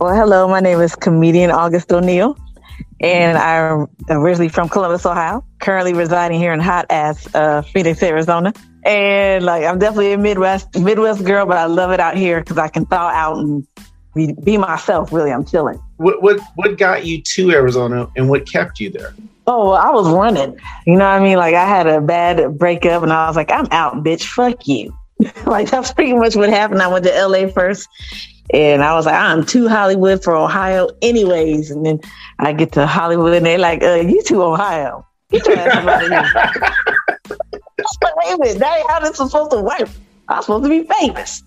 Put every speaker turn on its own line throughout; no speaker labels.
Well, hello. My name is comedian August O'Neal, and I'm originally from Columbus, Ohio. Currently residing here in hot ass uh, Phoenix, Arizona. And like, I'm definitely a Midwest Midwest girl, but I love it out here because I can thaw out and be, be myself. Really, I'm chilling.
What what what got you to Arizona, and what kept you there?
Oh, well, I was running. You know what I mean? Like I had a bad breakup, and I was like, I'm out, bitch. Fuck you. like that's pretty much what happened. I went to LA first, and I was like, I'm too Hollywood for Ohio, anyways. And then I get to Hollywood, and they're like, uh, "You too Ohio." Get your ass out of here. wait a minute, that ain't how this is supposed to work. I'm supposed to be famous.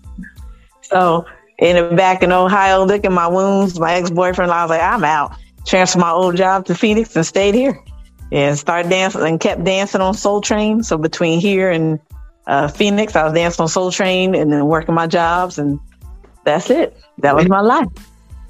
So ended back in Ohio, licking my wounds. My ex boyfriend, I was like, I'm out. Transferred my old job to Phoenix and stayed here. And started dancing and kept dancing on Soul Train. So between here and uh, Phoenix, I was dancing on Soul Train and then working my jobs, and that's it. That was my life.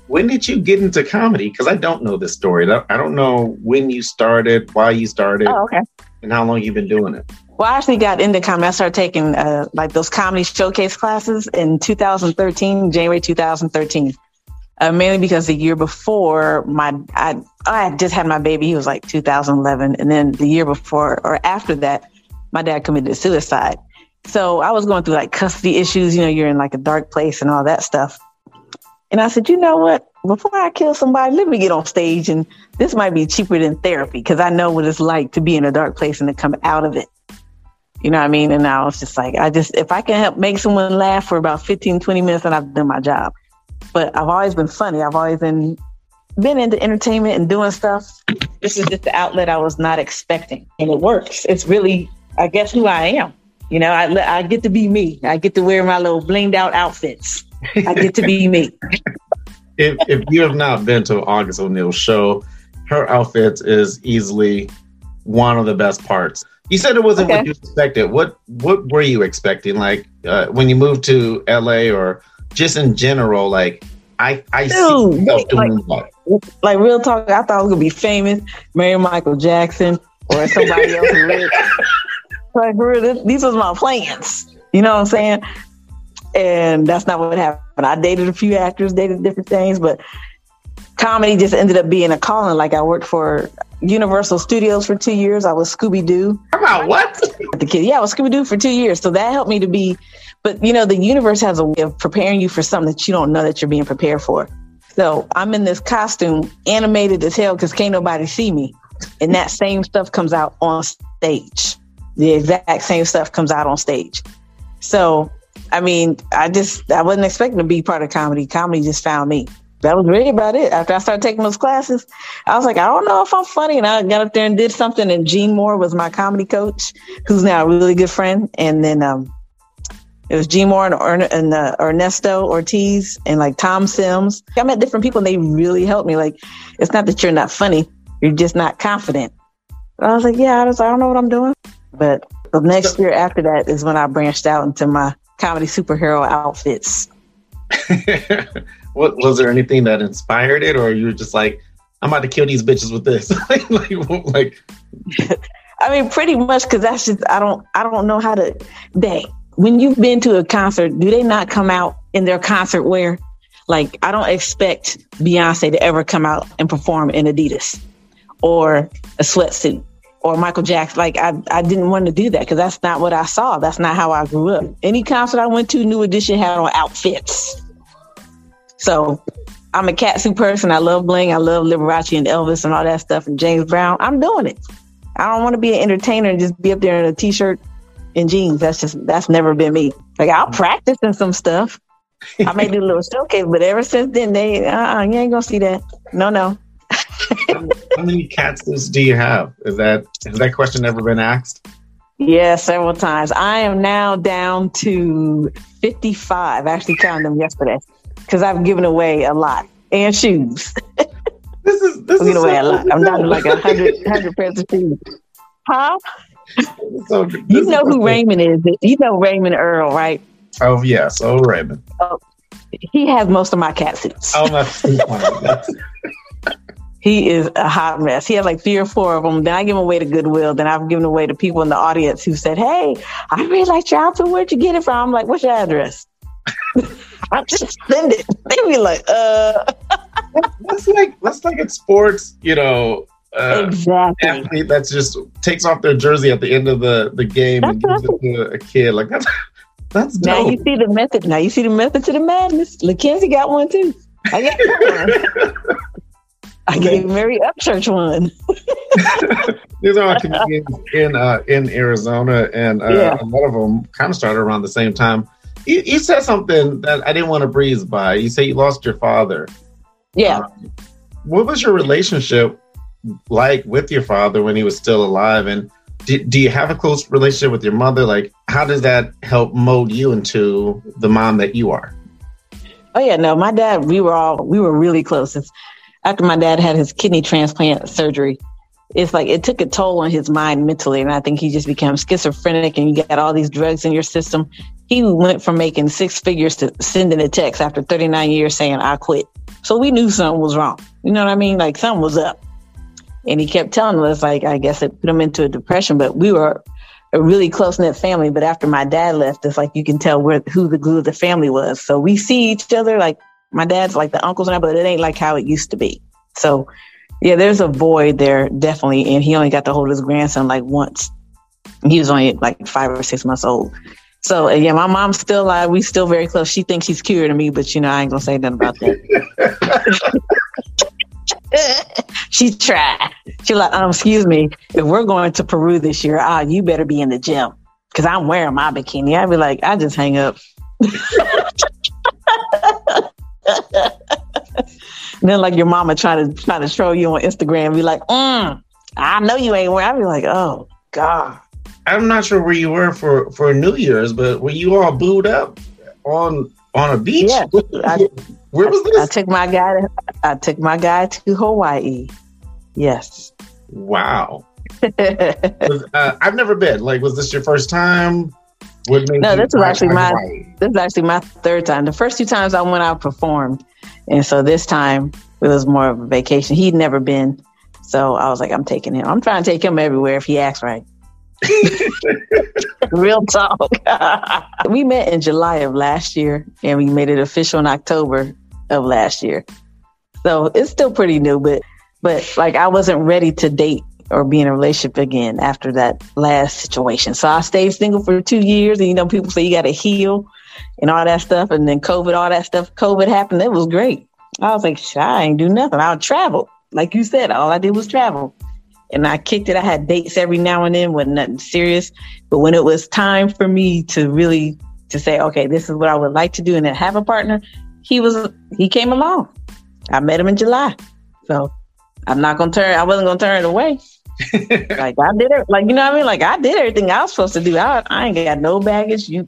When did you get into comedy? Because I don't know this story. I don't know when you started, why you started,
oh, okay.
and how long you've been doing it.
Well, I actually got into comedy. I started taking uh, like those comedy showcase classes in 2013, January 2013. Uh, mainly because the year before my I I just had my baby. He was like 2011, and then the year before or after that, my dad committed suicide. So I was going through like custody issues. You know, you're in like a dark place and all that stuff. And I said, you know what? Before I kill somebody, let me get on stage, and this might be cheaper than therapy because I know what it's like to be in a dark place and to come out of it. You know what I mean? And I was just like, I just, if I can help make someone laugh for about 15, 20 minutes, then I've done my job. But I've always been funny. I've always been, been into entertainment and doing stuff. This is just the outlet I was not expecting. And it works. It's really, I guess, who I am. You know, I, I get to be me. I get to wear my little blinged out outfits. I get to be me.
if, if you have not been to August O'Neal's show, her outfit is easily one of the best parts. You said it wasn't okay. what you expected. What what were you expecting? Like uh, when you moved to LA, or just in general? Like I I Dude, see
myself doing like, what? Like real talk, I thought I was gonna be famous, marry Michael Jackson or somebody else. like real, these was my plans. You know what I'm saying? And that's not what happened. I dated a few actors, dated different things, but comedy just ended up being a calling. Like I worked for Universal Studios for two years. I was Scooby Doo.
About what?
The kid, yeah, I was Scooby Doo for two years. So that helped me to be. But you know, the universe has a way of preparing you for something that you don't know that you're being prepared for. So I'm in this costume, animated as hell, because can't nobody see me, and that same stuff comes out on stage. The exact same stuff comes out on stage. So, I mean, I just I wasn't expecting to be part of comedy. Comedy just found me that was really about it. After I started taking those classes, I was like, I don't know if I'm funny. And I got up there and did something. And Gene Moore was my comedy coach, who's now a really good friend. And then um, it was Gene Moore and, and uh, Ernesto Ortiz and like Tom Sims. I met different people and they really helped me. Like, it's not that you're not funny, you're just not confident. But I was like, yeah, I, was, I don't know what I'm doing. But the next year after that is when I branched out into my comedy superhero outfits.
what was there anything that inspired it, or you were just like, I'm about to kill these bitches with this? like, like,
I mean, pretty much because that's just I don't I don't know how to. They when you've been to a concert, do they not come out in their concert wear? Like I don't expect Beyonce to ever come out and perform in Adidas or a sweatsuit or Michael Jackson. Like I, I didn't want to do that because that's not what I saw. That's not how I grew up. Any concert I went to, New Edition had on outfits. So I'm a catsuit person. I love bling. I love Liberace and Elvis and all that stuff and James Brown. I'm doing it. I don't want to be an entertainer and just be up there in a t-shirt and jeans. That's just that's never been me. Like I'll practice in some stuff. I may do a little showcase, but ever since then, they uh, you ain't gonna see that. No, no.
How many cats do you have? Is that has that question ever been asked?
Yeah, several times. I am now down to 55. I actually counted them yesterday because I've given away a lot and shoes.
This is this
I'm giving away a lot. I'm down to like a hundred hundred pairs of shoes. Huh? So you know who Raymond is. You know Raymond Earl, right?
Oh yes, oh Raymond. Oh,
he has most of my cat suits. Oh, that's he is a hot mess. He has like three or four of them. Then I give them away to Goodwill. Then I've given away to people in the audience who said, "Hey, I really like your outfit. Where'd you get it from?" I'm like, "What's your address?" I just send it. They be like, uh.
that's like that's like in sports, you know.
Uh, exactly.
Athlete that's just takes off their jersey at the end of the the game that's and gives it to a kid. Like that's that's dope.
Now you see the method. Now you see the method to the madness. Mackenzie got one too. I got one. I gave Mary Upchurch one.
These are all comedians in uh, in Arizona, and uh, yeah. a lot of them kind of started around the same time. You, you, said something that I didn't want to breeze by. You say you lost your father.
Yeah. Um,
what was your relationship like with your father when he was still alive? And do, do you have a close relationship with your mother? Like, how does that help mold you into the mom that you are?
Oh yeah, no, my dad. We were all we were really close. It's, after my dad had his kidney transplant surgery, it's like it took a toll on his mind mentally. And I think he just became schizophrenic and you got all these drugs in your system. He went from making six figures to sending a text after 39 years saying, I quit. So we knew something was wrong. You know what I mean? Like something was up. And he kept telling us, like, I guess it put him into a depression, but we were a really close knit family. But after my dad left, it's like you can tell where who the glue of the family was. So we see each other like my dad's like the uncles and I but it ain't like how it used to be. So yeah, there's a void there definitely, and he only got to hold his grandson like once. He was only like five or six months old. So yeah, my mom's still alive. We still very close. She thinks she's cured of me, but you know I ain't gonna say nothing about that. she tried. She like, um, excuse me, if we're going to Peru this year, ah, you better be in the gym because I'm wearing my bikini. I'd be like, I just hang up. then like your mama try to try to show you on Instagram, be like, mm, I know you ain't wearing. I'd be like, oh God.
I'm not sure where you were for for New Year's, but were you all booed up on on a beach?
Yeah. I, where was this? I, I took my guy. To, I took my guy to Hawaii. Yes.
Wow. was, uh, I've never been. Like, was this your first time?
No, this was actually my this is actually my third time. The first two times I went out performed, and so this time it was more of a vacation. He'd never been, so I was like, I'm taking him. I'm trying to take him everywhere if he acts right. Real talk. we met in July of last year, and we made it official in October of last year. So it's still pretty new, but but like I wasn't ready to date or be in a relationship again after that last situation. So I stayed single for two years. And, you know, people say you got to heal and all that stuff. And then COVID, all that stuff, COVID happened. It was great. I was like, I ain't do nothing. I'll travel. Like you said, all I did was travel. And I kicked it. I had dates every now and then, wasn't nothing serious. But when it was time for me to really to say, okay, this is what I would like to do and then have a partner, he was he came along. I met him in July. So I'm not gonna turn I wasn't gonna turn it away. like I did it, like you know what I mean. Like I did everything I was supposed to do. I, I ain't got no baggage. You,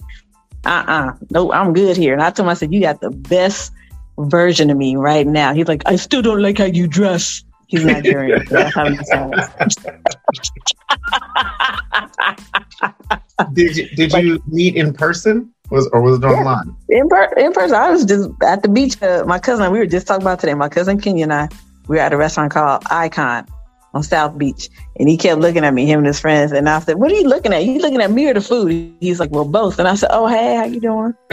uh, uh no, I'm good here. And I told him, I said, you got the best version of me right now. He's like, I still don't like how you dress. He's Nigerian. so that's how he sounds.
did you did like, you meet in person? Was or was it online?
Yeah, in, per- in person. I was just at the beach. Uh, my cousin, we were just talking about today. My cousin Kenya and I, we were at a restaurant called Icon on South Beach. And he kept looking at me, him and his friends. And I said, What are you looking at? You looking at me or the food? He's like, Well, both. And I said, Oh, hey, how you doing?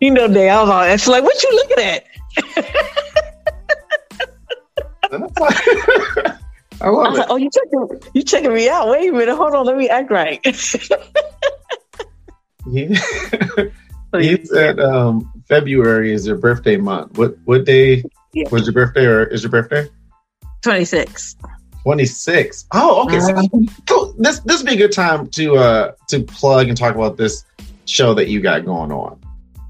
you know, they I was all it's like, what you looking at? I love I it. Like, oh, you checking you checking me out. Wait a minute, hold on, let me act right.
yeah. you said um, February is your birthday month. What what day yeah. Was your birthday or is your birthday?
26.
26. Oh, okay. So, uh-huh. this this would be a good time to uh to plug and talk about this show that you got going on.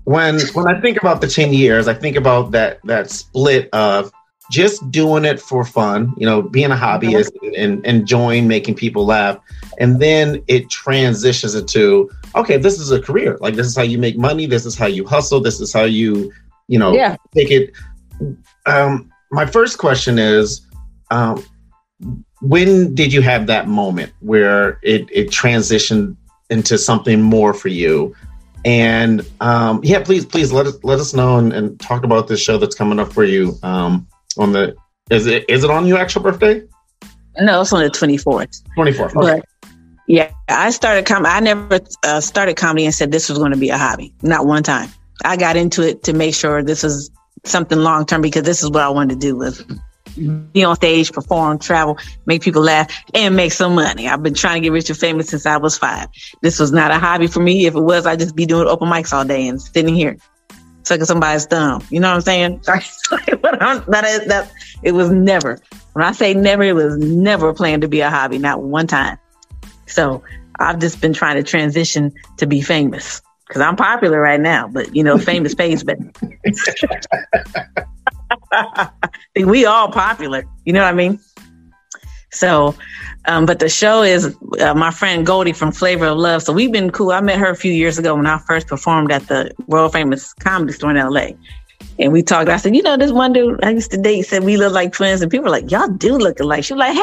When when I think about the 10 years, I think about that that split of just doing it for fun, you know, being a hobbyist and, and enjoying making people laugh. And then it transitions into, okay, this is a career. Like this is how you make money. This is how you hustle. This is how you, you know, yeah. take it um, my first question is, um, when did you have that moment where it, it transitioned into something more for you? And um, yeah, please, please let us let us know and, and, talk about this show that's coming up for you. Um, on the is it is it on your actual birthday?
No, it's on the twenty fourth.
Twenty fourth.
Okay. But Yeah, I started comedy. I never uh, started comedy and said this was going to be a hobby. Not one time. I got into it to make sure this was something long term because this is what I wanted to do was be on stage, perform, travel, make people laugh, and make some money. I've been trying to get rich and famous since I was five. This was not a hobby for me. If it was, I'd just be doing open mics all day and sitting here sucking somebody's thumb. You know what I'm saying? That is that. It was never. When I say never, it was never planned to be a hobby. Not one time. So I've just been trying to transition to be famous because I'm popular right now, but you know, famous pays better. we all popular. You know what I mean? So, um, but the show is uh, my friend Goldie from Flavor of Love. So we've been cool. I met her a few years ago when I first performed at the world famous comedy store in LA. And we talked. I said, you know, this one dude I used to date said we look like twins, and people were like, y'all do look alike. She was like, hey,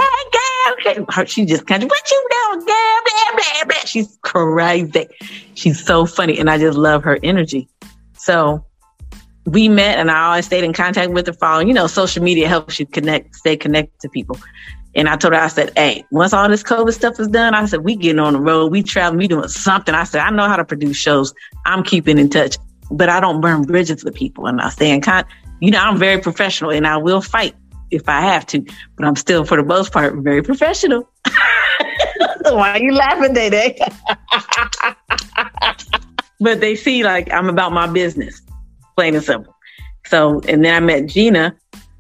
Gab. She just kind of, what you Gab? Blah, blah, blah. She's crazy. She's so funny, and I just love her energy. So we met, and I always stayed in contact with her. Following, you know, social media helps you connect, stay connected to people. And I told her, I said, hey, once all this COVID stuff is done, I said, we getting on the road, we traveling, we doing something. I said, I know how to produce shows. I'm keeping in touch but I don't burn bridges with people and I stay in contact. You know, I'm very professional and I will fight if I have to, but I'm still, for the most part, very professional. Why are you laughing, Day Day? but they see like I'm about my business, plain and simple. So, and then I met Gina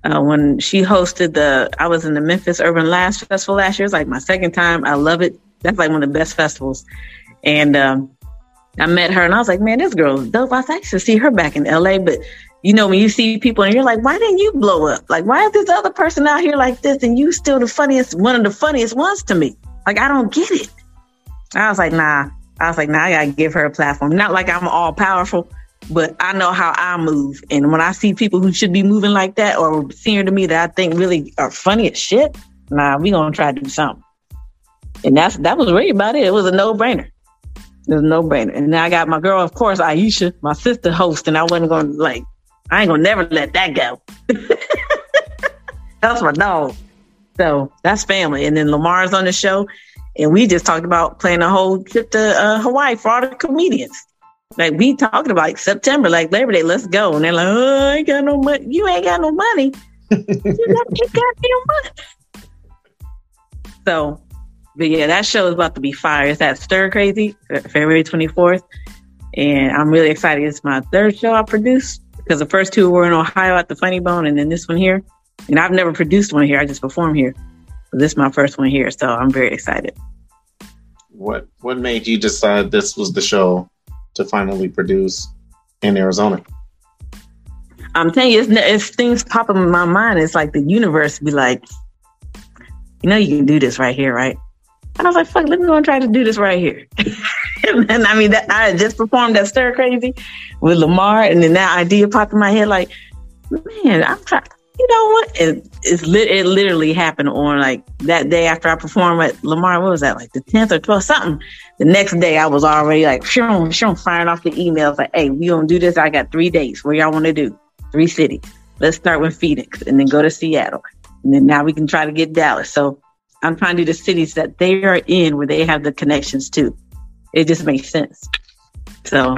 uh, when she hosted the, I was in the Memphis Urban Laugh Festival last year. It's like my second time. I love it. That's like one of the best festivals. And um, I met her and I was like, man, this girl is dope. I was like, I should see her back in LA. But you know, when you see people and you're like, why didn't you blow up? Like, why is this other person out here like this and you still the funniest, one of the funniest ones to me? Like, I don't get it. I was like, nah. I was like, nah, I gotta give her a platform. Not like I'm all powerful, but I know how I move. And when I see people who should be moving like that or senior to me that I think really are funny as shit, nah, we gonna try to do something. And that's that was really about it. It was a no brainer. There's no brainer. And now I got my girl, of course, Aisha, my sister host, and I wasn't gonna like, I ain't gonna never let that go. that's my dog. So that's family. And then Lamar's on the show, and we just talked about planning a whole trip to uh, Hawaii for all the comedians. Like we talking about like September, like Labor Day, let's go. And they're like, oh, I ain't got no money. You ain't got no money. you got, you got no money. So but yeah, that show is about to be fire. It's at Stir Crazy, February 24th. And I'm really excited. It's my third show I produced because the first two were in Ohio at the Funny Bone and then this one here. And I've never produced one here. I just perform here. So this is my first one here. So I'm very excited.
What what made you decide this was the show to finally produce in Arizona?
I'm telling you, it's, it's things pop up in my mind. It's like the universe be like, you know, you can do this right here, right? And I was like, fuck, let me go and try to do this right here. and I mean, that, I just performed that Stir Crazy with Lamar. And then that idea popped in my head like, man, I'm trying, you know what? It, it's lit, it literally happened on like that day after I performed at Lamar. What was that? Like the 10th or 12th, something. The next day I was already like, shoo, shoo, firing off the emails like, hey, we gonna do this. I got three days. Where y'all want to do? Three cities. Let's start with Phoenix and then go to Seattle. And then now we can try to get Dallas. So I'm trying to do the cities that they are in where they have the connections to. It just makes sense. So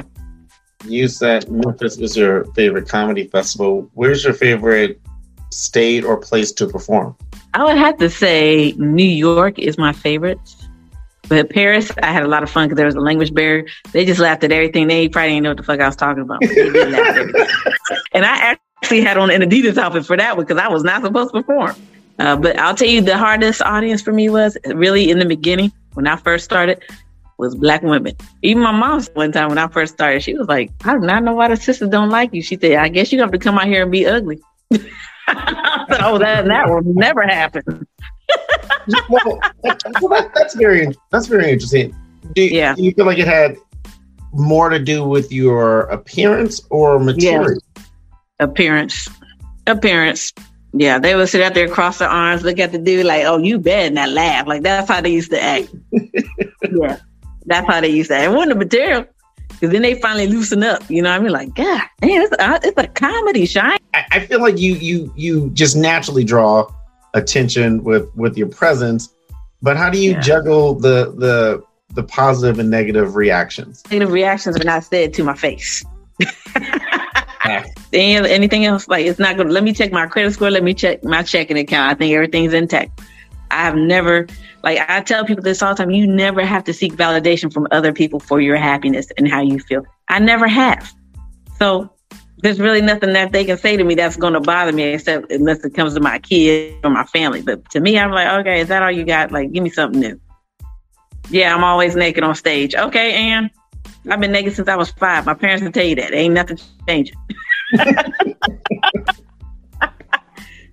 you said Memphis was your favorite comedy festival. Where's your favorite state or place to perform?
I would have to say New York is my favorite. But Paris, I had a lot of fun because there was a language barrier. They just laughed at everything. They probably didn't know what the fuck I was talking about. and I actually had on an Adidas outfit for that one because I was not supposed to perform. Uh, but I'll tell you, the hardest audience for me was really in the beginning when I first started was black women. Even my mom, one time when I first started, she was like, "I do not know why the sisters don't like you." She said, "I guess you have to come out here and be ugly." I said, "Oh, that that will never happen."
well, that, that's very that's very interesting. Do, yeah. do you feel like it had more to do with your appearance or material?
Yeah. Appearance, appearance. Yeah, they would sit out there, cross their arms, look at the dude like, "Oh, you bad," and that laugh. Like that's how they used to act. yeah, that's how they used to. It wasn't the material, because then they finally loosen up. You know, what I mean, like, God, man, it's a, it's a comedy, shine.
I, I feel like you you you just naturally draw attention with with your presence, but how do you yeah. juggle the the the positive and negative reactions?
Negative reactions are not said to my face. anything else, like it's not good. Let me check my credit score. Let me check my checking account. I think everything's intact. I have never, like I tell people this all the time. You never have to seek validation from other people for your happiness and how you feel. I never have. So there's really nothing that they can say to me that's going to bother me except unless it comes to my kids or my family. But to me, I'm like, okay, is that all you got? Like, give me something new. Yeah, I'm always naked on stage. Okay, Ann, I've been naked since I was five. My parents can tell you that. Ain't nothing changing.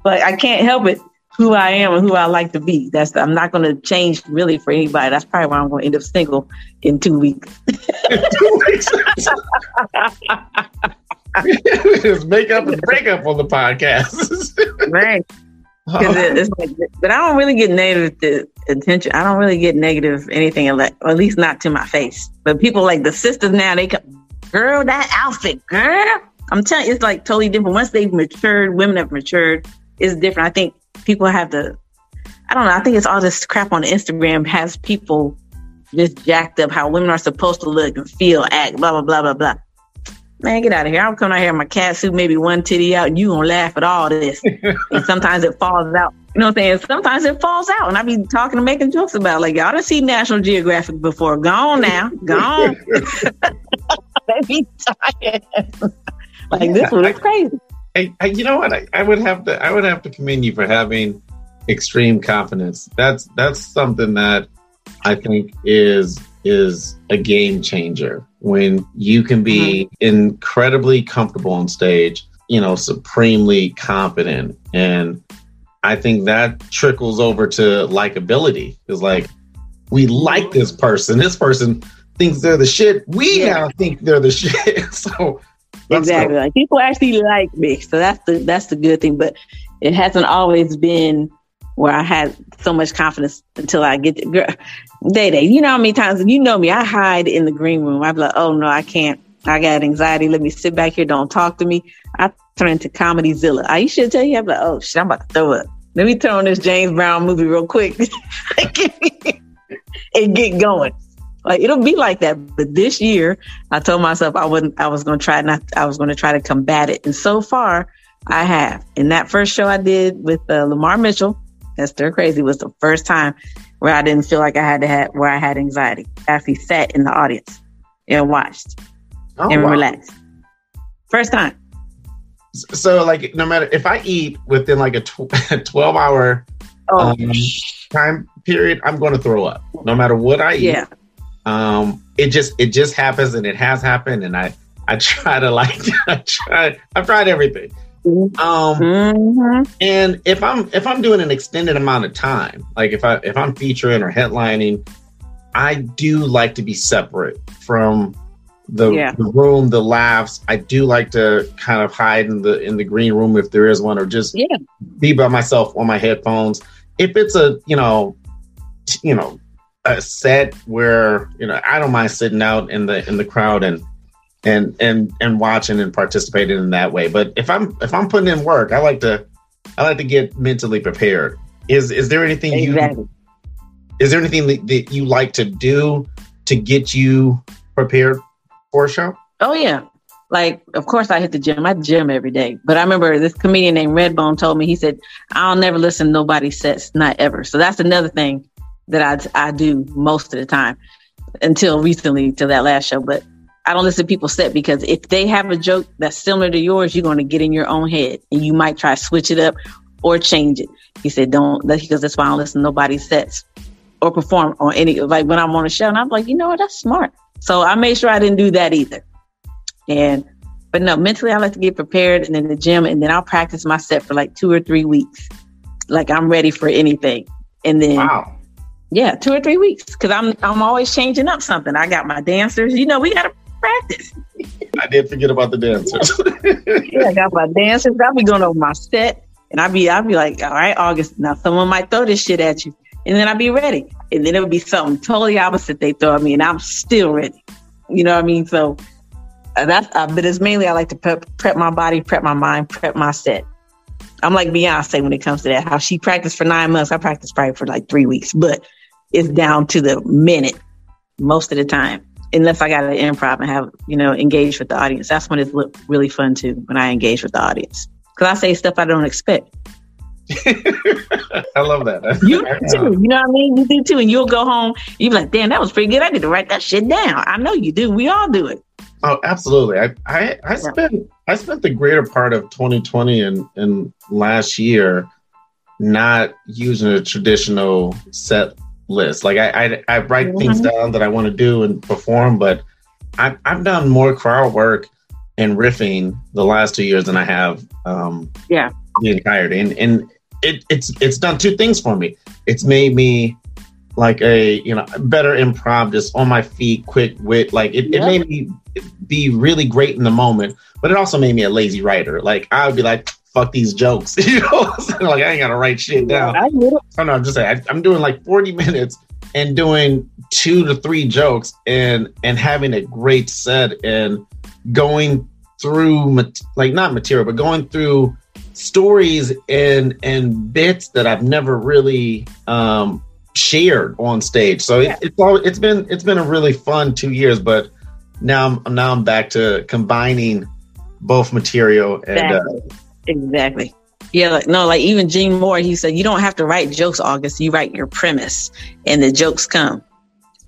but I can't help it who I am and who I like to be. That's I'm not going to change really for anybody. That's probably why I'm going to end up single in two weeks. two weeks.
Just make up and break up on the podcast.
right. It, it's like, but I don't really get negative attention. I don't really get negative anything, or at least not to my face. But people like the sisters now, they come, girl, that outfit, girl. I'm telling you, it's like totally different. Once they've matured, women have matured, it's different. I think people have to, I don't know, I think it's all this crap on Instagram has people just jacked up how women are supposed to look and feel, act, blah, blah, blah, blah, blah. Man, get out of here. I'm coming out here in my cat suit, maybe one titty out, and you gonna laugh at all this. and sometimes it falls out. You know what I'm saying? Sometimes it falls out, and I be talking and making jokes about it. like y'all done see National Geographic before. Gone now, gone. they be tired. like this one is crazy.
I, I, you know what? I, I would have to. I would have to commend you for having extreme confidence. That's that's something that I think is is a game changer when you can be mm-hmm. incredibly comfortable on stage, you know, supremely confident. And I think that trickles over to likability. Is like, we like this person. This person thinks they're the shit. We now think they're the shit. so
exactly, like people actually like me. So that's the that's the good thing. But it hasn't always been where I had so much confidence until I get to, girl, Day Day. You know how many times you know me? I hide in the green room. I'm like, oh no, I can't. I got anxiety. Let me sit back here. Don't talk to me. I turn into comedy zilla. I should tell you, I'm like, oh shit, I'm about to throw up. Let me turn on this James Brown movie real quick and get going. Like it'll be like that. But this year, I told myself I wouldn't. I was going to try not. I was going to try to combat it. And so far, I have. In that first show I did with uh, Lamar Mitchell, that's Stir Crazy was the first time where I didn't feel like I had to have where I had anxiety. I actually sat in the audience and watched oh, and wow. relaxed. First time.
So like no matter if I eat within like a tw- 12 hour oh. um, time period, I'm going to throw up no matter what I eat. Yeah. Um, it just it just happens and it has happened and I I try to like I try I've tried everything. Um, mm-hmm. and if I'm if I'm doing an extended amount of time, like if I if I'm featuring or headlining, I do like to be separate from the, yeah. the room, the laughs. I do like to kind of hide in the in the green room if there is one, or just yeah. be by myself on my headphones. If it's a you know, t- you know, a set where you know I don't mind sitting out in the in the crowd and and and and watching and participating in that way. But if I'm if I'm putting in work, I like to I like to get mentally prepared. Is is there anything exactly. you is there anything that, that you like to do to get you prepared for a show?
Oh yeah. Like, of course, I hit the gym. I gym every day. But I remember this comedian named Redbone told me, he said, I'll never listen to nobody's sets, not ever. So that's another thing that I, I do most of the time until recently, to that last show. But I don't listen to people set because if they have a joke that's similar to yours, you're going to get in your own head and you might try to switch it up or change it. He said, don't, because that's why I don't listen to sets or perform on any, like when I'm on a show and I'm like, you know what, that's smart. So I made sure I didn't do that either. And, but no, mentally I like to get prepared and in the gym and then I'll practice my set for like two or three weeks. Like I'm ready for anything. And then, wow. Yeah, two or three weeks. Cause I'm, I'm always changing up something. I got my dancers, you know, we got to practice.
I did forget about the dancers.
yeah, I got my dancers. I'll be going over my set, and I'll be I'll be like, all right, August. Now someone might throw this shit at you, and then I'll be ready. And then it'll be something totally opposite they throw at me, and I'm still ready. You know what I mean? So uh, that's uh, but it's mainly I like to prep prep my body, prep my mind, prep my set. I'm like Beyonce when it comes to that. How she practiced for nine months, I practiced probably for like three weeks, but it's down to the minute most of the time. Unless I got to improv and have you know engage with the audience, that's when it's really fun too. When I engage with the audience, because I say stuff I don't expect.
I love that.
You do too. You know what I mean? You do too. And you'll go home, you be like, damn, that was pretty good. I need to write that shit down. I know you do. We all do it.
Oh, absolutely. I I, I spent I spent the greater part of 2020 and, and last year not using a traditional set list. Like I I, I write mm-hmm. things down that I want to do and perform, but I, I've done more crowd work and riffing the last two years than I have um,
yeah
the entirety. And and it, it's it's done two things for me. It's made me like a you know better improv, just on my feet, quick wit. Like it, yep. it made me be really great in the moment, but it also made me a lazy writer. Like I would be like, fuck these jokes, you know, like I ain't gotta write shit down. I know. Oh, no, I'm just saying I, I'm doing like 40 minutes and doing two to three jokes and and having a great set and going through like not material, but going through stories and and bits that I've never really um, shared on stage. So it, it's all it's been it's been a really fun two years, but now I'm now I'm back to combining both material and
exactly. Uh, exactly. Yeah, like, no, like even Gene Moore, he said you don't have to write jokes, August. You write your premise, and the jokes come,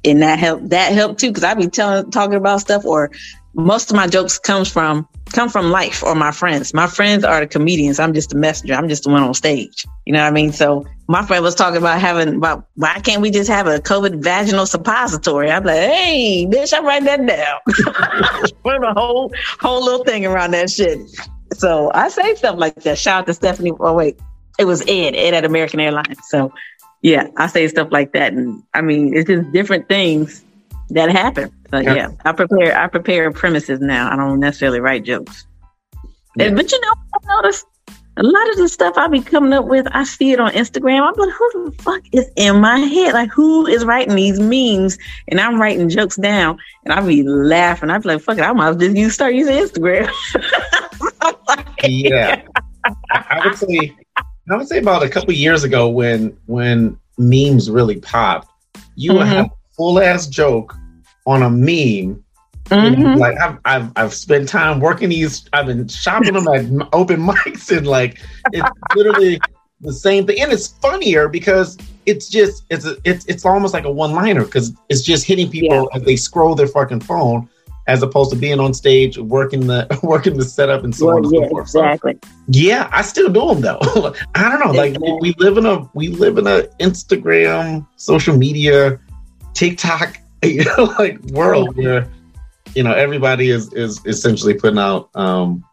and that helped. That helped too because I be telling, talking about stuff, or most of my jokes comes from come from life or my friends. My friends are the comedians. I'm just a messenger. I'm just the one on stage. You know what I mean? So my friend was talking about having about why can't we just have a COVID vaginal suppository? I'm like, hey, bitch, I'm writing that down. Put a whole whole little thing around that shit. So I say stuff like that. Shout out to Stephanie. Oh wait, it was Ed, Ed at American Airlines. So yeah, I say stuff like that, and I mean it's just different things that happen. So yeah. yeah, I prepare I prepare premises now. I don't necessarily write jokes. Yeah. But you know, I noticed a lot of the stuff I be coming up with, I see it on Instagram. I'm like, who the fuck is in my head? Like, who is writing these memes? And I'm writing jokes down, and I be laughing. I be like, fuck it, I might just use, start using Instagram.
yeah, I would say, I would say about a couple years ago when when memes really popped, you mm-hmm. would have full ass joke on a meme. Mm-hmm. You know, like I've, I've I've spent time working these. I've been shopping them at open mics, and like it's literally the same thing. And it's funnier because it's just it's a, it's it's almost like a one liner because it's just hitting people yeah. as they scroll their fucking phone, as opposed to being on stage working the working the setup and so well, on and
yeah, so forth. Exactly.
So, yeah, I still do them though. I don't know. Like we live in a we live in a Instagram social media TikTok, you know, like world where you know everybody is is essentially putting out um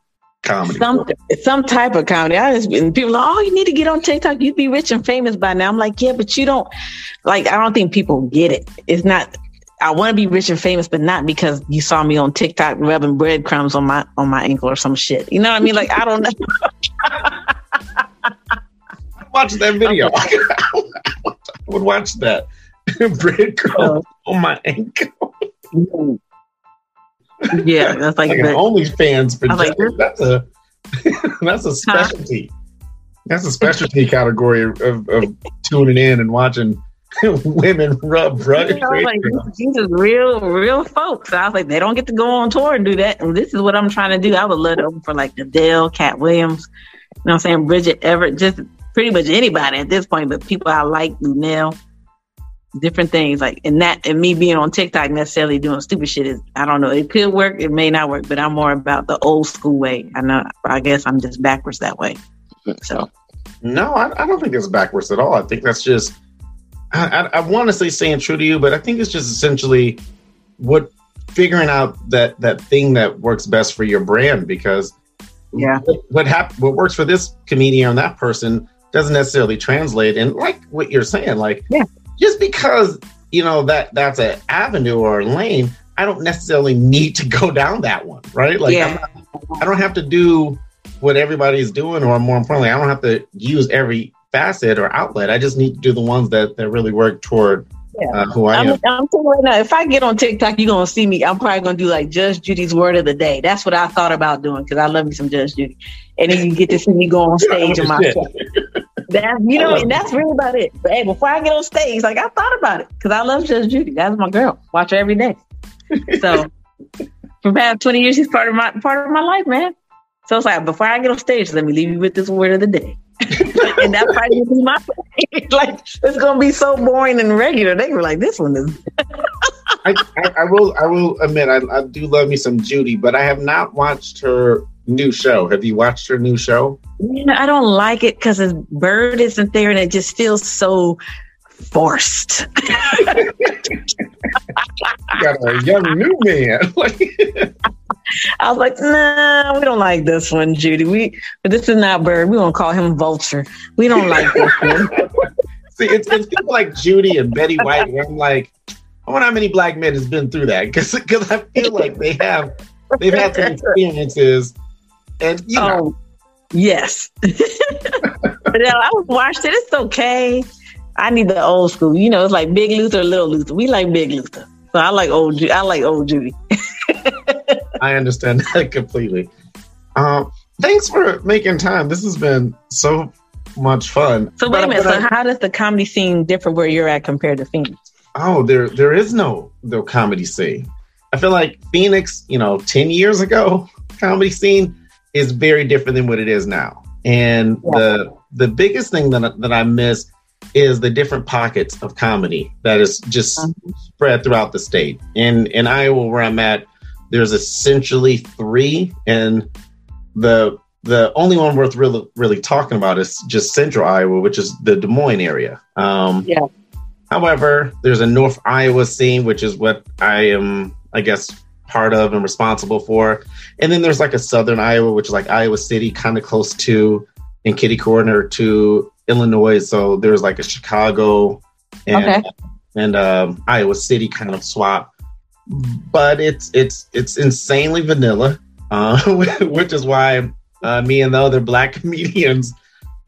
comedy.
Some some type of comedy. I just people like, oh, you need to get on TikTok. You'd be rich and famous by now. I'm like, yeah, but you don't like. I don't think people get it. It's not. I want to be rich and famous, but not because you saw me on TikTok rubbing breadcrumbs on my on my ankle or some shit. You know what I mean? Like I don't know.
watch that video. I would watch that. breadcrumb oh. on my ankle.
yeah, that's like,
like
the,
an OnlyFans for like, that's a that's a specialty. Huh? That's a specialty category of, of tuning in and watching women rub bread.
You like, these are real, real folks. I was like, they don't get to go on tour and do that. And this is what I'm trying to do. I would love to open for like Adele, Katt Williams, you know what I'm saying? Bridget Everett, just pretty much anybody at this point, but people I like, Luenell different things. Like and that and me being on TikTok necessarily doing stupid shit is I don't know. It could work it may not work but I'm more about the old school way. I know I guess I'm just backwards that way. So.
No I, I don't think it's backwards at all. I think that's just I, I, I want to say staying true to you but I think it's just essentially what figuring out that that thing that works best for your brand because
yeah.
what what, hap- what works for this comedian or that person doesn't necessarily translate and like what you're saying like
yeah
just because you know that that's an avenue or a lane, I don't necessarily need to go down that one, right? Like yeah. not, I don't have to do what everybody's doing, or more importantly, I don't have to use every facet or outlet. I just need to do the ones that that really work toward yeah. uh, who I
I'm,
am.
I'm telling you right now, if I get on TikTok, you're gonna see me. I'm probably gonna do like Judge Judy's word of the day. That's what I thought about doing because I love me some Judge Judy, and then you get to see me go on stage in my. That you know, and that's really about it. But hey, before I get on stage, like I thought about it because I love Judge Judy. That's my girl. Watch her every day. So for past 20 years, she's part of my part of my life, man. So it's like before I get on stage, let me leave you with this word of the day. and that probably be my like it's gonna be so boring and regular. They were like, this one is
I, I, I, will I will admit I, I do love me some Judy, but I have not watched her new show. Have you watched her new show?
Yeah, I don't like it because his Byrd isn't there and it just feels so forced.
got a young new man.
I was like, nah, we don't like this one, Judy. We but this is not Byrd. We won't call him Vulture. We don't like this one.
See, it's, it's people like Judy and Betty White. Where I'm like, I wonder how many black men has been through that because because I feel like they have they've had some experiences, and you know, oh,
yes. but yeah, I was watched it. It's okay. I need the old school. You know, it's like Big Luther, Little Luther. We like Big Luther. So I like old. I like old Judy.
I understand that completely. Um, thanks for making time. This has been so much fun.
So wait a minute. So I, how does the comedy scene differ where you're at compared to Phoenix?
Oh, there there is no no comedy scene. I feel like Phoenix, you know, ten years ago, comedy scene is very different than what it is now. And yeah. the the biggest thing that that I miss is the different pockets of comedy that is just mm-hmm. spread throughout the state. In in Iowa, where I'm at, there's essentially three, and the the only one worth really really talking about is just Central Iowa, which is the Des Moines area. Um,
yeah.
However, there's a North Iowa scene, which is what I am, I guess, part of and responsible for. And then there's like a Southern Iowa, which is like Iowa City, kind of close to in kitty corner to Illinois, so there's like a Chicago and okay. and um, Iowa City kind of swap. But it's it's it's insanely vanilla, uh, which is why uh, me and the other black comedians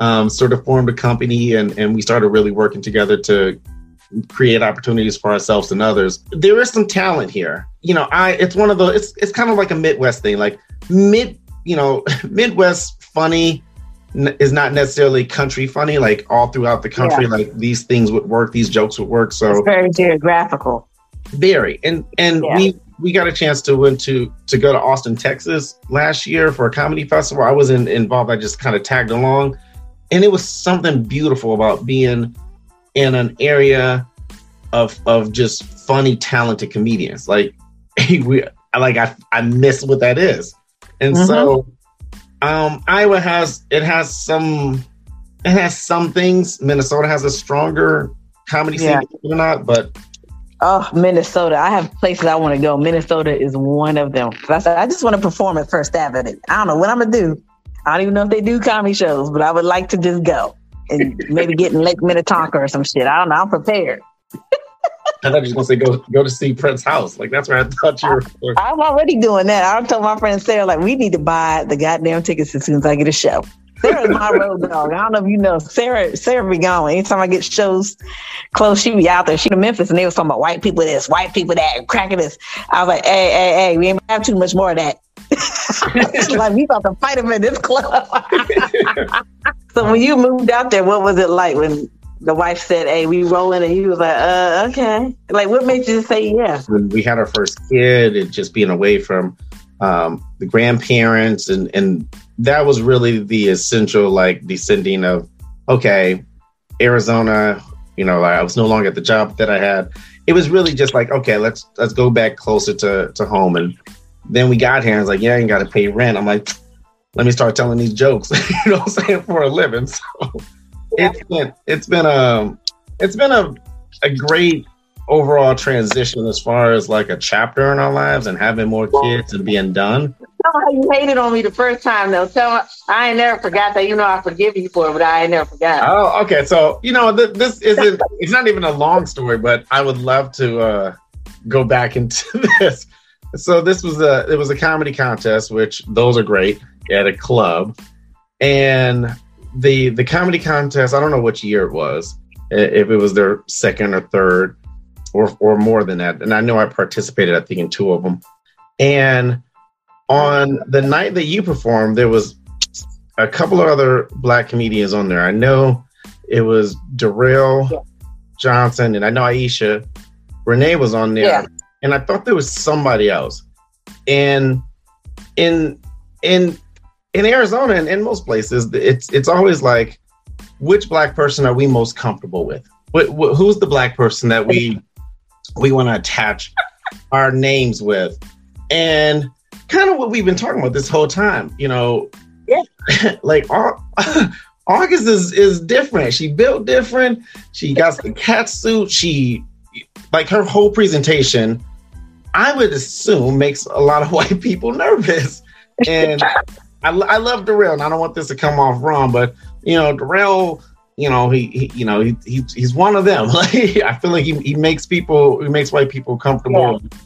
um, sort of formed a company and and we started really working together to create opportunities for ourselves and others. There is some talent here. You know, I it's one of the it's it's kind of like a Midwest thing, like mid you know Midwest funny is not necessarily country funny. Like all throughout the country, yeah. like these things would work, these jokes would work. So
it's very geographical.
Very, and and yeah. we we got a chance to went to to go to Austin, Texas last year for a comedy festival. I was in, involved. I just kind of tagged along, and it was something beautiful about being in an area of of just funny, talented comedians. Like we, like I I miss what that is, and mm-hmm. so um, Iowa has it has some it has some things. Minnesota has a stronger comedy scene yeah. or not, but
Oh, Minnesota. I have places I want to go. Minnesota is one of them. I said, I just want to perform at First Avenue. I don't know what I'm going to do. I don't even know if they do comedy shows, but I would like to just go and maybe getting Lake Minnetonka or some shit. I don't know. I'm prepared.
I thought you were gonna say go go to see Prince's house. Like that's where I thought you were.
I, am already doing that. I told my friend Sarah like we need to buy the goddamn tickets as soon as I get a show. Sarah's my road dog. I don't know if you know Sarah. Sarah be gone anytime I get shows close. She be out there. She in Memphis, and they was talking about white people this, white people that, cracking this. I was like, hey, hey, hey, we ain't have too much more of that. like we about to fight him in this club. so when you moved out there, what was it like when the wife said, "Hey, we rolling," and he was like, "Uh, okay." Like, what made you say yeah?
When we had our first kid, and just being away from um, the grandparents, and and that was really the essential, like descending of, okay, Arizona. You know, I was no longer at the job that I had. It was really just like, okay, let's let's go back closer to to home. And then we got here, and it's like, yeah, I ain't got to pay rent. I'm like, let me start telling these jokes. you know, what I'm saying for a living. So it's been it's been a um, it's been a a great overall transition as far as like a chapter in our lives and having more kids and being done.
Tell how you hated on me the first time though. Tell me, I ain't never forgot that. You know I forgive you for it, but I ain't never forgot.
Oh, okay. So you know th- this isn't. it's not even a long story, but I would love to uh, go back into this. So this was a it was a comedy contest, which those are great at a club, and the the comedy contest. I don't know which year it was, if it was their second or third. or or more than that. And I know I participated, I think, in two of them. And on the night that you performed, there was a couple of other black comedians on there. I know it was Darrell. Johnson, and I know Aisha. Renee was on there, yeah. and I thought there was somebody else. And in in in Arizona and in most places, it's it's always like, which black person are we most comfortable with? What, what, who's the black person that we we want to attach our names with? And kind of what we've been talking about this whole time, you know, yeah. like August is is different. She built different. She got the cat suit. She like her whole presentation. I would assume makes a lot of white people nervous. And I, I love Darrell, and I don't want this to come off wrong, but you know, Darrell, you know, he, he you know, he, he, he's one of them. Like I feel like he, he makes people, he makes white people comfortable. Yeah.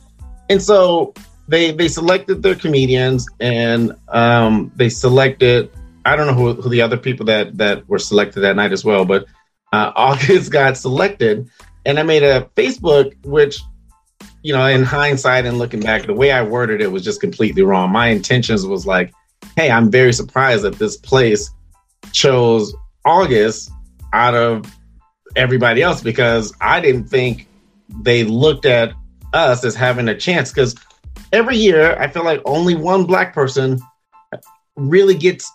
And so they they selected their comedians, and um, they selected. I don't know who, who the other people that that were selected that night as well, but uh, August got selected, and I made a Facebook, which you know, in hindsight and looking back, the way I worded it was just completely wrong. My intentions was like, hey, I'm very surprised that this place chose August out of everybody else because I didn't think they looked at us as having a chance. Because every year, I feel like only one black person really gets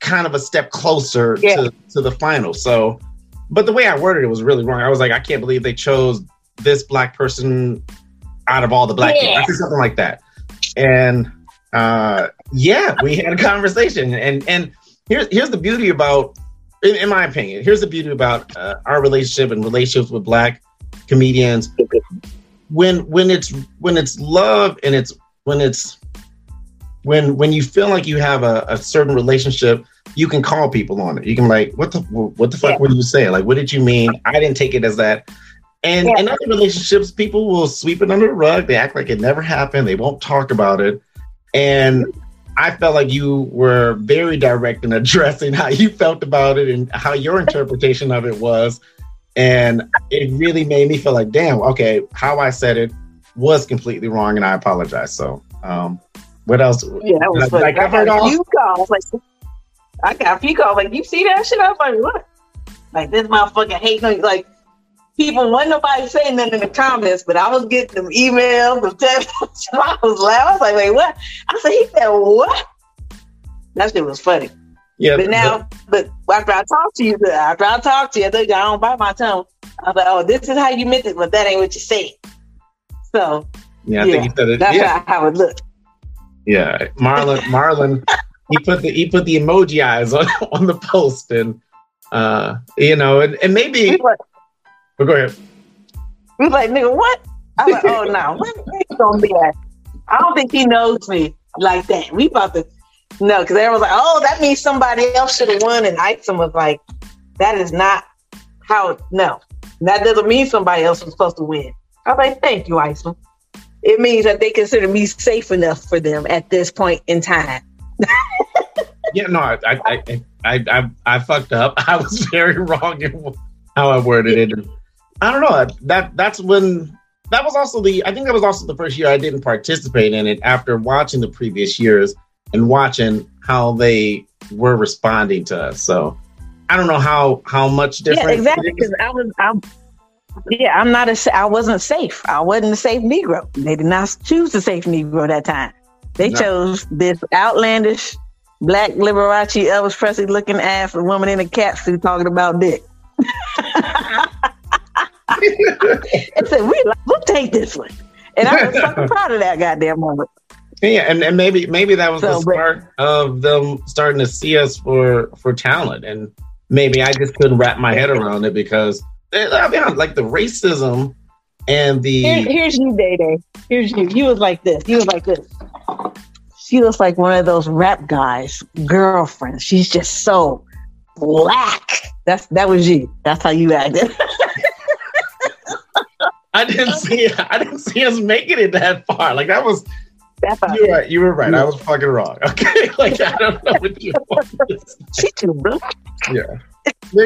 kind of a step closer yeah. to, to the final. So, but the way I worded it was really wrong. I was like, I can't believe they chose this black person out of all the black yeah. people. something like that. And uh, yeah, we had a conversation. And and here's here's the beauty about, in, in my opinion, here's the beauty about uh, our relationship and relationships with black comedians. When when it's when it's love and it's when it's when when you feel like you have a, a certain relationship, you can call people on it. You can like, what the what the fuck yeah. were you saying? Like, what did you mean? I didn't take it as that. And yeah. in other relationships, people will sweep it under the rug. They act like it never happened. They won't talk about it. And I felt like you were very direct in addressing how you felt about it and how your interpretation of it was. And it really made me feel like, damn, okay, how I said it was completely wrong, and I apologize. So, um, what else?
Yeah, that was like, I, like, I heard a few calls. Like, I got a few calls. Like, you see that shit? I was like, what? Like, this motherfucker hating. Like, people, wasn't nobody saying nothing in the comments, but I was getting them emails, the texts. I was laughing. I was like, wait, what? I said, he said, what? That shit was funny. Yeah. But now, but after I talked to you, after I talked to you, I think I don't bite my tongue. I was like, oh, this is how you meant it, but that ain't what you said. So,
yeah, I yeah, think he said it.
That's
yeah.
how it looked.
Yeah, Marlon, Marlon, he put the he put the emoji eyes on on the post, and uh, you know, and, and maybe but go ahead.
He's like, nigga, what? I'm like, oh no, what gonna be that? I don't think he knows me like that. We about to no, because everyone's like, oh, that means somebody else should have won, and Isom was like, that is not how. No, that doesn't mean somebody else was supposed to win. I was like, thank you, Isom. It means that they consider me safe enough for them at this point in time.
yeah, no, I, I, I, I, I, I fucked up. I was very wrong in how I worded it. I don't know. That that's when that was also the I think that was also the first year I didn't participate in it after watching the previous years and watching how they were responding to us. So I don't know how how much different.
Yeah, exactly. Because I was, I, yeah, I'm not a. I wasn't safe. I wasn't a safe Negro. They did not choose a safe Negro that time. They no. chose this outlandish black Liberace Elvis Presley looking ass a woman in a cat suit talking about dick. and said, we, we'll take this one. And I was fucking proud of that goddamn moment.
Yeah, and, and maybe maybe that was so, the start but, of them starting to see us for for talent, and maybe I just couldn't wrap my head around it because eh, I mean, like the racism and the
Here, here's you, Day Day. Here's you. He was like this. He was like this. She looks like one of those rap guys' girlfriends. She's just so black. That's that was you. That's how you acted.
I didn't see I didn't see us making it that far. Like that was you were right. You were right. I was fucking wrong. Okay, like I don't know what you want.
She too, bro.
Yeah.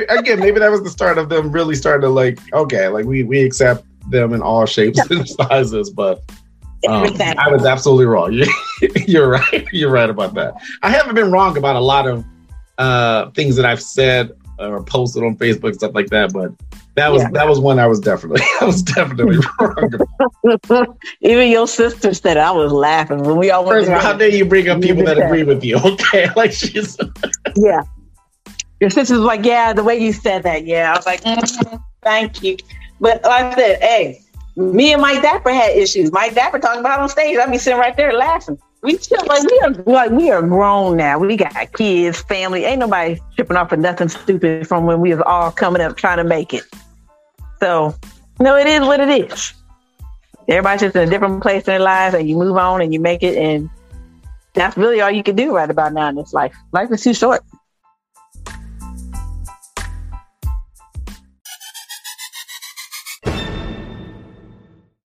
Again, maybe that was the start of them really starting to like. Okay, like we we accept them in all shapes and sizes, but um, I was absolutely wrong. You're right. You're right about that. I haven't been wrong about a lot of uh, things that I've said or posted on Facebook stuff like that, but that was yeah. that was one I was definitely I was definitely wrong.
Even your sister said I was laughing when we all
went. First how dare you bring up people that agree with you? Okay, like she's
yeah. Your sister was like, "Yeah, the way you said that, yeah." I was like, mm-hmm, "Thank you," but like I said, "Hey, me and Mike Dapper had issues. Mike Dapper talking about on stage. I'd be sitting right there laughing. We chill like we are like we are grown now. We got kids, family. Ain't nobody tripping off for nothing stupid from when we was all coming up trying to make it. So, no, it is what it is. Everybody's just in a different place in their lives, and you move on and you make it, and that's really all you can do right about now in this life. Life is too short.